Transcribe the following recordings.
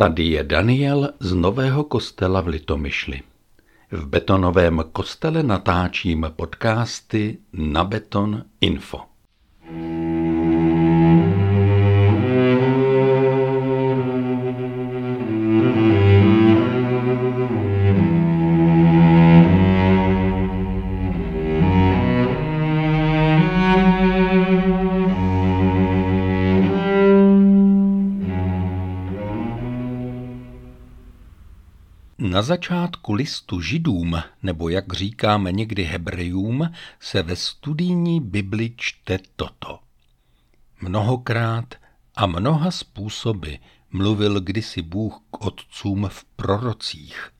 Tady je Daniel z Nového kostela v Litomyšli. V betonovém kostele natáčím podcasty na Beton Info. Na začátku listu židům, nebo jak říkáme někdy hebrejům, se ve studijní Bibli čte toto. Mnohokrát a mnoha způsoby mluvil kdysi Bůh k otcům v prorocích.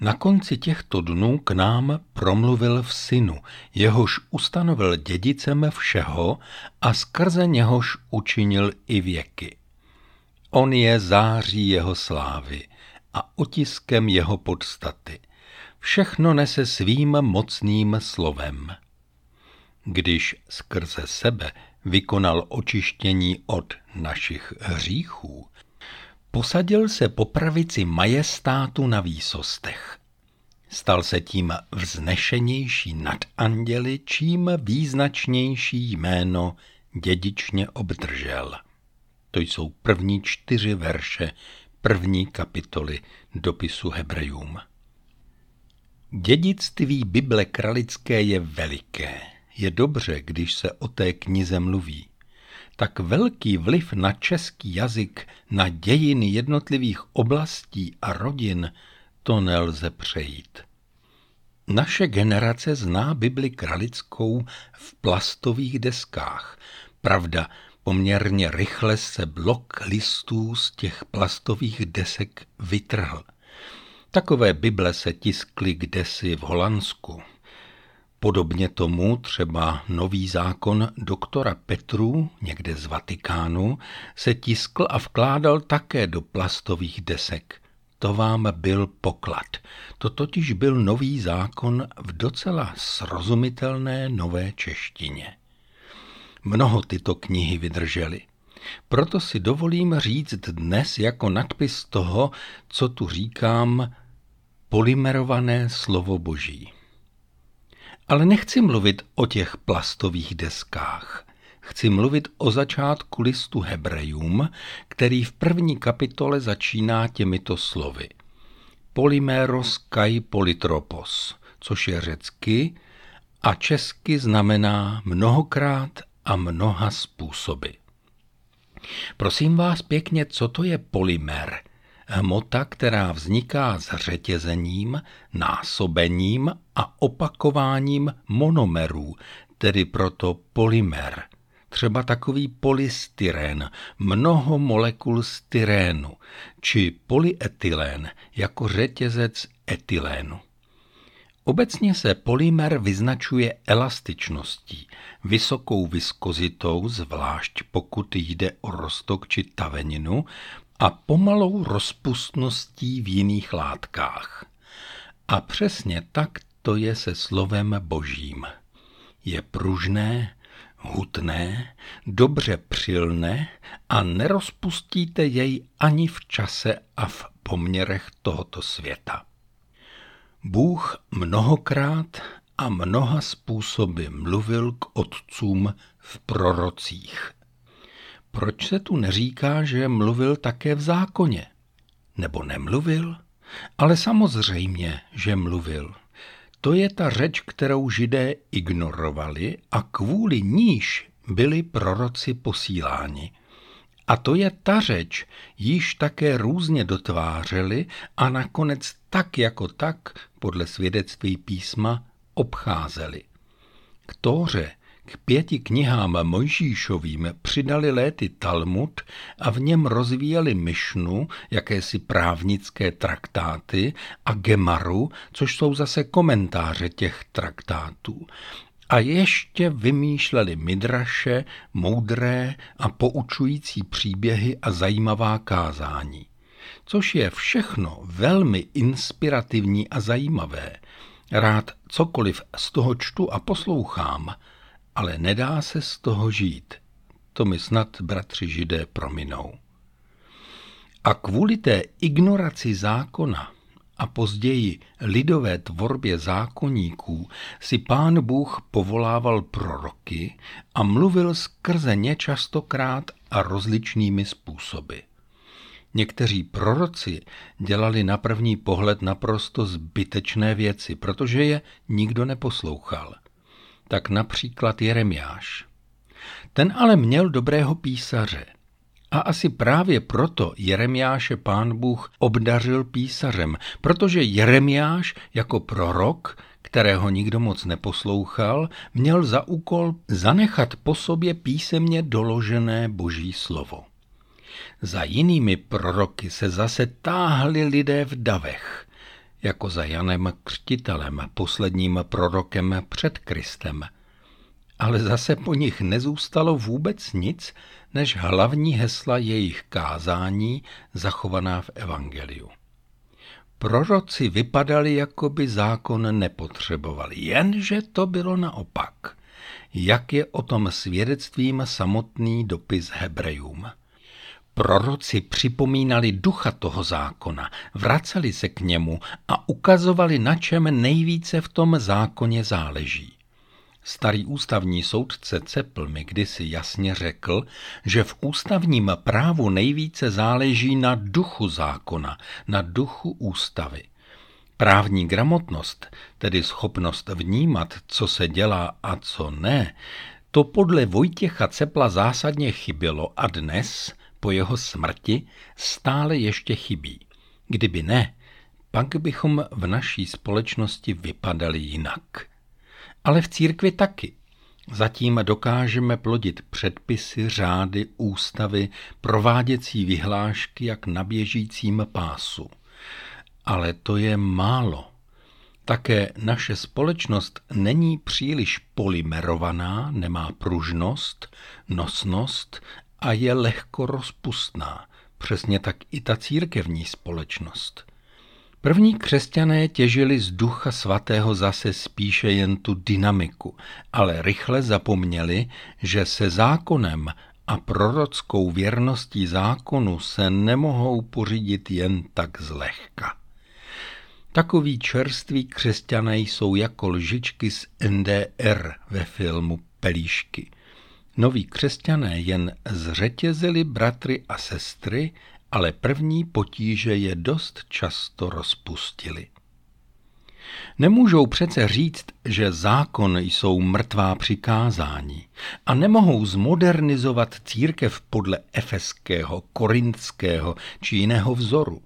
Na konci těchto dnů k nám promluvil v synu, jehož ustanovil dědicem všeho a skrze něhož učinil i věky. On je září jeho slávy a otiskem jeho podstaty. Všechno nese svým mocným slovem. Když skrze sebe vykonal očištění od našich hříchů, posadil se po pravici majestátu na výsostech. Stal se tím vznešenější nad anděli, čím význačnější jméno dědičně obdržel. To jsou první čtyři verše první kapitoly dopisu Hebrejům. Dědictví Bible kralické je veliké. Je dobře, když se o té knize mluví. Tak velký vliv na český jazyk, na dějiny jednotlivých oblastí a rodin, to nelze přejít. Naše generace zná Bibli kralickou v plastových deskách. Pravda, Poměrně rychle se blok listů z těch plastových desek vytrhl. Takové Bible se tiskly kdesi v Holandsku. Podobně tomu třeba nový zákon doktora Petru, někde z Vatikánu, se tiskl a vkládal také do plastových desek. To vám byl poklad. To totiž byl nový zákon v docela srozumitelné nové češtině. Mnoho tyto knihy vydržely. Proto si dovolím říct dnes jako nadpis toho, co tu říkám, polymerované slovo boží. Ale nechci mluvit o těch plastových deskách. Chci mluvit o začátku listu Hebrejům, který v první kapitole začíná těmito slovy. Polymeros kai polytropos, což je řecky a česky znamená mnohokrát a mnoha způsoby. Prosím vás pěkně, co to je polymer? Hmota, která vzniká s řetězením, násobením a opakováním monomerů, tedy proto polymer. Třeba takový polystyren, mnoho molekul styrénu, či polyetylén jako řetězec etylénu. Obecně se polymer vyznačuje elastičností, vysokou viskozitou, zvlášť pokud jde o rostok či taveninu, a pomalou rozpustností v jiných látkách. A přesně tak to je se slovem božím. Je pružné, hutné, dobře přilné a nerozpustíte jej ani v čase a v poměrech tohoto světa. Bůh mnohokrát a mnoha způsoby mluvil k otcům v prorocích. Proč se tu neříká, že mluvil také v zákoně? Nebo nemluvil? Ale samozřejmě, že mluvil. To je ta řeč, kterou židé ignorovali a kvůli níž byli proroci posíláni. A to je ta řeč, již také různě dotvářeli a nakonec tak jako tak, podle svědectví písma, obcházeli. K Tóře, k pěti knihám Mojžíšovým přidali léty Talmud a v něm rozvíjeli myšnu, jakési právnické traktáty a Gemaru, což jsou zase komentáře těch traktátů a ještě vymýšleli midraše, moudré a poučující příběhy a zajímavá kázání. Což je všechno velmi inspirativní a zajímavé. Rád cokoliv z toho čtu a poslouchám, ale nedá se z toho žít. To mi snad bratři židé prominou. A kvůli té ignoraci zákona a později lidové tvorbě zákonníků si pán Bůh povolával proroky a mluvil skrze ně častokrát a rozličnými způsoby. Někteří proroci dělali na první pohled naprosto zbytečné věci, protože je nikdo neposlouchal. Tak například Jeremiáš. Ten ale měl dobrého písaře – a asi právě proto Jeremiáše pán Bůh obdařil písařem, protože Jeremiáš jako prorok, kterého nikdo moc neposlouchal, měl za úkol zanechat po sobě písemně doložené boží slovo. Za jinými proroky se zase táhli lidé v davech, jako za Janem Křtitelem, posledním prorokem před Kristem. Ale zase po nich nezůstalo vůbec nic, než hlavní hesla jejich kázání zachovaná v Evangeliu. Proroci vypadali, jako by zákon nepotřebovali, jenže to bylo naopak. Jak je o tom svědectvím samotný dopis Hebrejům. Proroci připomínali ducha toho zákona, vraceli se k němu a ukazovali, na čem nejvíce v tom zákoně záleží. Starý ústavní soudce Cepl mi kdysi jasně řekl, že v ústavním právu nejvíce záleží na duchu zákona, na duchu ústavy. Právní gramotnost, tedy schopnost vnímat, co se dělá a co ne, to podle Vojtěcha Cepla zásadně chybělo a dnes, po jeho smrti, stále ještě chybí. Kdyby ne, pak bychom v naší společnosti vypadali jinak ale v církvi taky. Zatím dokážeme plodit předpisy, řády, ústavy, prováděcí vyhlášky jak na běžícím pásu. Ale to je málo. Také naše společnost není příliš polymerovaná, nemá pružnost, nosnost a je lehko rozpustná. Přesně tak i ta církevní společnost. První křesťané těžili z ducha svatého zase spíše jen tu dynamiku, ale rychle zapomněli, že se zákonem a prorockou věrností zákonu se nemohou pořídit jen tak zlehka. Takoví čerství křesťané jsou jako lžičky z NDR ve filmu Pelíšky. Noví křesťané jen zřetězili bratry a sestry ale první potíže je dost často rozpustili. Nemůžou přece říct, že zákon jsou mrtvá přikázání a nemohou zmodernizovat církev podle efeského, korintského či jiného vzoru.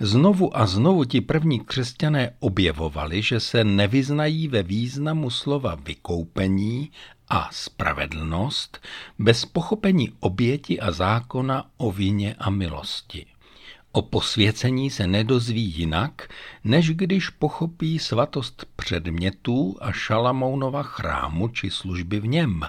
Znovu a znovu ti první křesťané objevovali, že se nevyznají ve významu slova vykoupení a spravedlnost bez pochopení oběti a zákona o vině a milosti. O posvěcení se nedozví jinak, než když pochopí svatost předmětů a Šalamounova chrámu či služby v něm.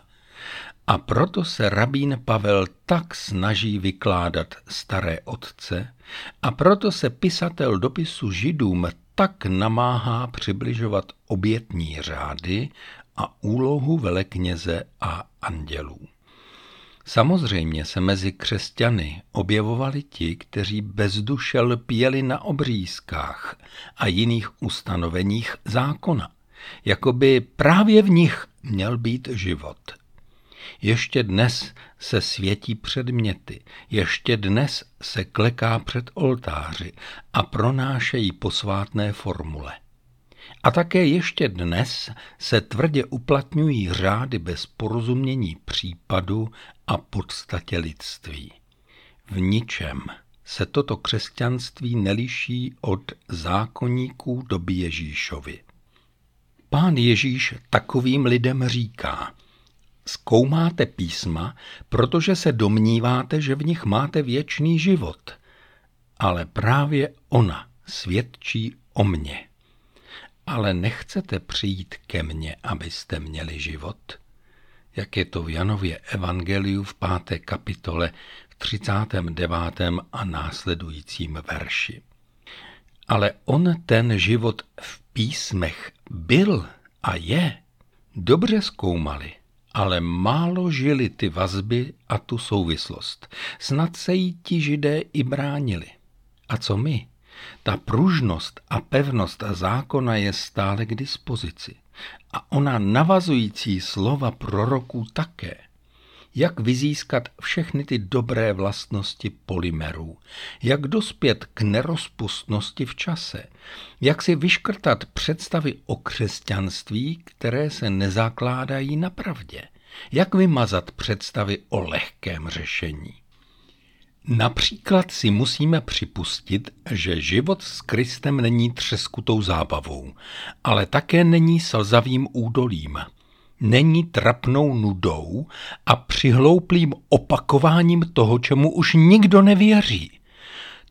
A proto se rabín Pavel tak snaží vykládat staré otce a proto se pisatel dopisu židům tak namáhá přibližovat obětní řády a úlohu velekněze a andělů. Samozřejmě se mezi křesťany objevovali ti, kteří bezduše lpěli na obřízkách a jiných ustanoveních zákona, jako by právě v nich měl být život. Ještě dnes se světí předměty, ještě dnes se kleká před oltáři a pronášejí posvátné formule – a také ještě dnes se tvrdě uplatňují řády bez porozumění případu a podstatě lidství. V ničem se toto křesťanství neliší od zákonníků doby Ježíšovi. Pán Ježíš takovým lidem říká, zkoumáte písma, protože se domníváte, že v nich máte věčný život, ale právě ona svědčí o mně ale nechcete přijít ke mně, abyste měli život? Jak je to v Janově evangeliu v páté kapitole v 39. a následujícím verši. Ale on ten život v písmech byl a je. Dobře zkoumali, ale málo žili ty vazby a tu souvislost. Snad se jí ti židé i bránili. A co my? Ta pružnost a pevnost zákona je stále k dispozici. A ona navazující slova proroků také. Jak vyzískat všechny ty dobré vlastnosti polymerů? Jak dospět k nerozpustnosti v čase? Jak si vyškrtat představy o křesťanství, které se nezakládají na pravdě? Jak vymazat představy o lehkém řešení? Například si musíme připustit, že život s Kristem není třeskutou zábavou, ale také není slzavým údolím. Není trapnou nudou a přihlouplým opakováním toho, čemu už nikdo nevěří.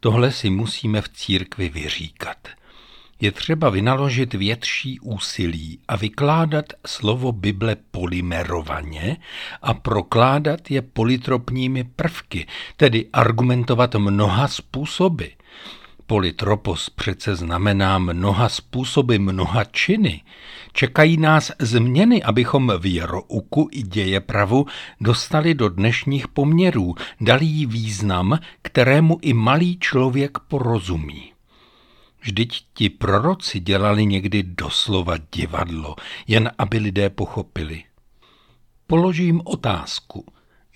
Tohle si musíme v církvi vyříkat – je třeba vynaložit větší úsilí a vykládat slovo Bible polymerovaně a prokládat je polytropními prvky, tedy argumentovat mnoha způsoby. Polytropos přece znamená mnoha způsoby, mnoha činy. Čekají nás změny, abychom věrouku i děje pravu dostali do dnešních poměrů, dali jí význam, kterému i malý člověk porozumí. Vždyť ti proroci dělali někdy doslova divadlo, jen aby lidé pochopili. Položím otázku.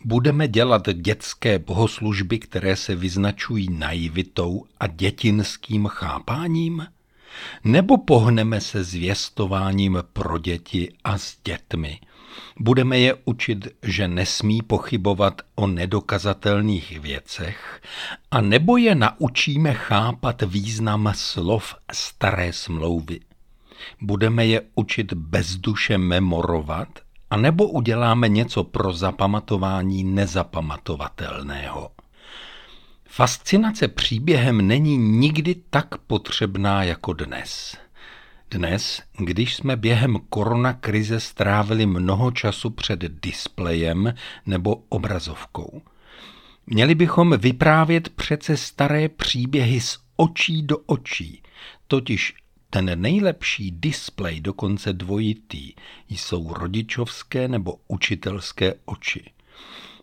Budeme dělat dětské bohoslužby, které se vyznačují naivitou a dětinským chápáním? Nebo pohneme se zvěstováním pro děti a s dětmi? Budeme je učit, že nesmí pochybovat o nedokazatelných věcech, a nebo je naučíme chápat význam slov staré smlouvy. Budeme je učit bezduše memorovat, a nebo uděláme něco pro zapamatování nezapamatovatelného. Fascinace příběhem není nikdy tak potřebná jako dnes. Dnes, když jsme během koronakrize strávili mnoho času před displejem nebo obrazovkou, měli bychom vyprávět přece staré příběhy z očí do očí, totiž ten nejlepší displej, dokonce dvojitý, jsou rodičovské nebo učitelské oči.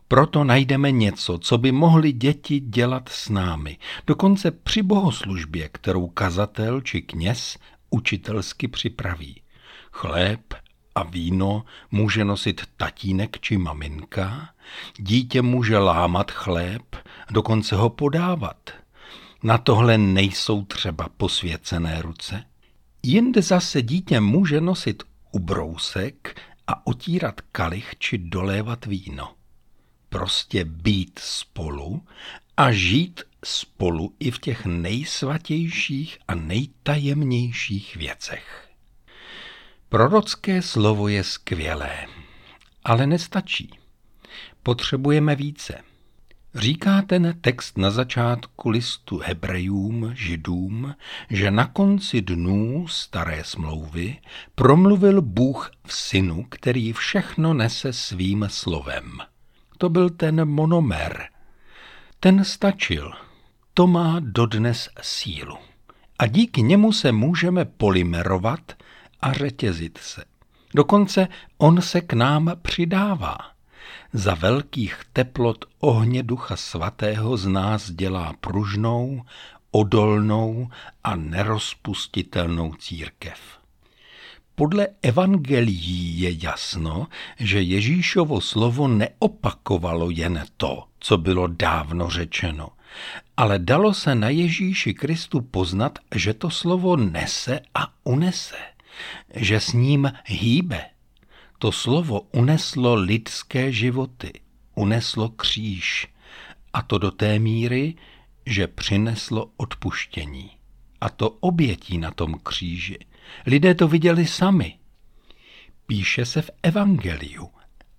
Proto najdeme něco, co by mohli děti dělat s námi, dokonce při bohoslužbě, kterou kazatel či kněz učitelsky připraví. Chléb a víno může nosit tatínek či maminka, dítě může lámat chléb, dokonce ho podávat. Na tohle nejsou třeba posvěcené ruce. Jinde zase dítě může nosit ubrousek a otírat kalich či dolévat víno. Prostě být spolu a žít spolu i v těch nejsvatějších a nejtajemnějších věcech. Prorocké slovo je skvělé, ale nestačí. Potřebujeme více. Říká ten text na začátku listu Hebrejům, Židům, že na konci dnů staré smlouvy promluvil Bůh v synu, který všechno nese svým slovem. To byl ten monomer. Ten stačil – to má dodnes sílu. A díky němu se můžeme polymerovat a řetězit se. Dokonce on se k nám přidává. Za velkých teplot ohně Ducha Svatého z nás dělá pružnou, odolnou a nerozpustitelnou církev. Podle evangelií je jasno, že Ježíšovo slovo neopakovalo jen to, co bylo dávno řečeno, ale dalo se na Ježíši Kristu poznat, že to slovo nese a unese, že s ním hýbe. To slovo uneslo lidské životy, uneslo kříž, a to do té míry, že přineslo odpuštění. A to obětí na tom kříži. Lidé to viděli sami. Píše se v Evangeliu.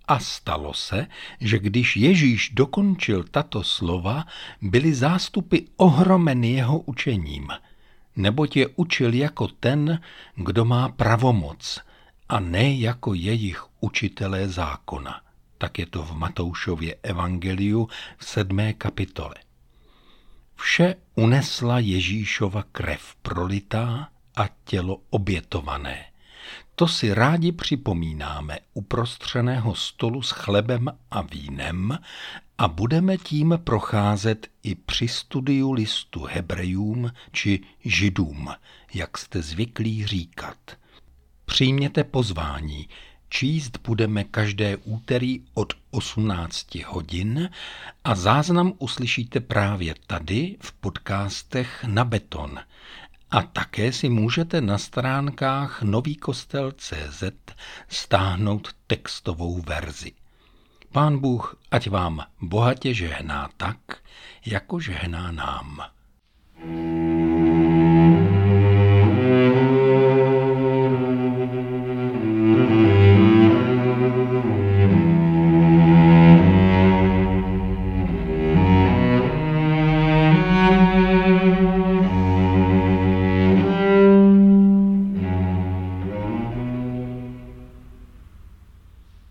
A stalo se, že když Ježíš dokončil tato slova, byly zástupy ohromeny jeho učením, neboť je učil jako ten, kdo má pravomoc, a ne jako jejich učitelé zákona. Tak je to v Matoušově evangeliu v sedmé kapitole. Vše unesla Ježíšova krev prolitá a tělo obětované. To si rádi připomínáme u prostřeného stolu s chlebem a vínem a budeme tím procházet i při studiu listu Hebrejům či Židům, jak jste zvyklí říkat. Přijměte pozvání, číst budeme každé úterý od 18 hodin a záznam uslyšíte právě tady v podcastech na beton. A také si můžete na stránkách novýkostel.cz stáhnout textovou verzi. Pán Bůh ať vám bohatě žehná tak, jako žehná nám.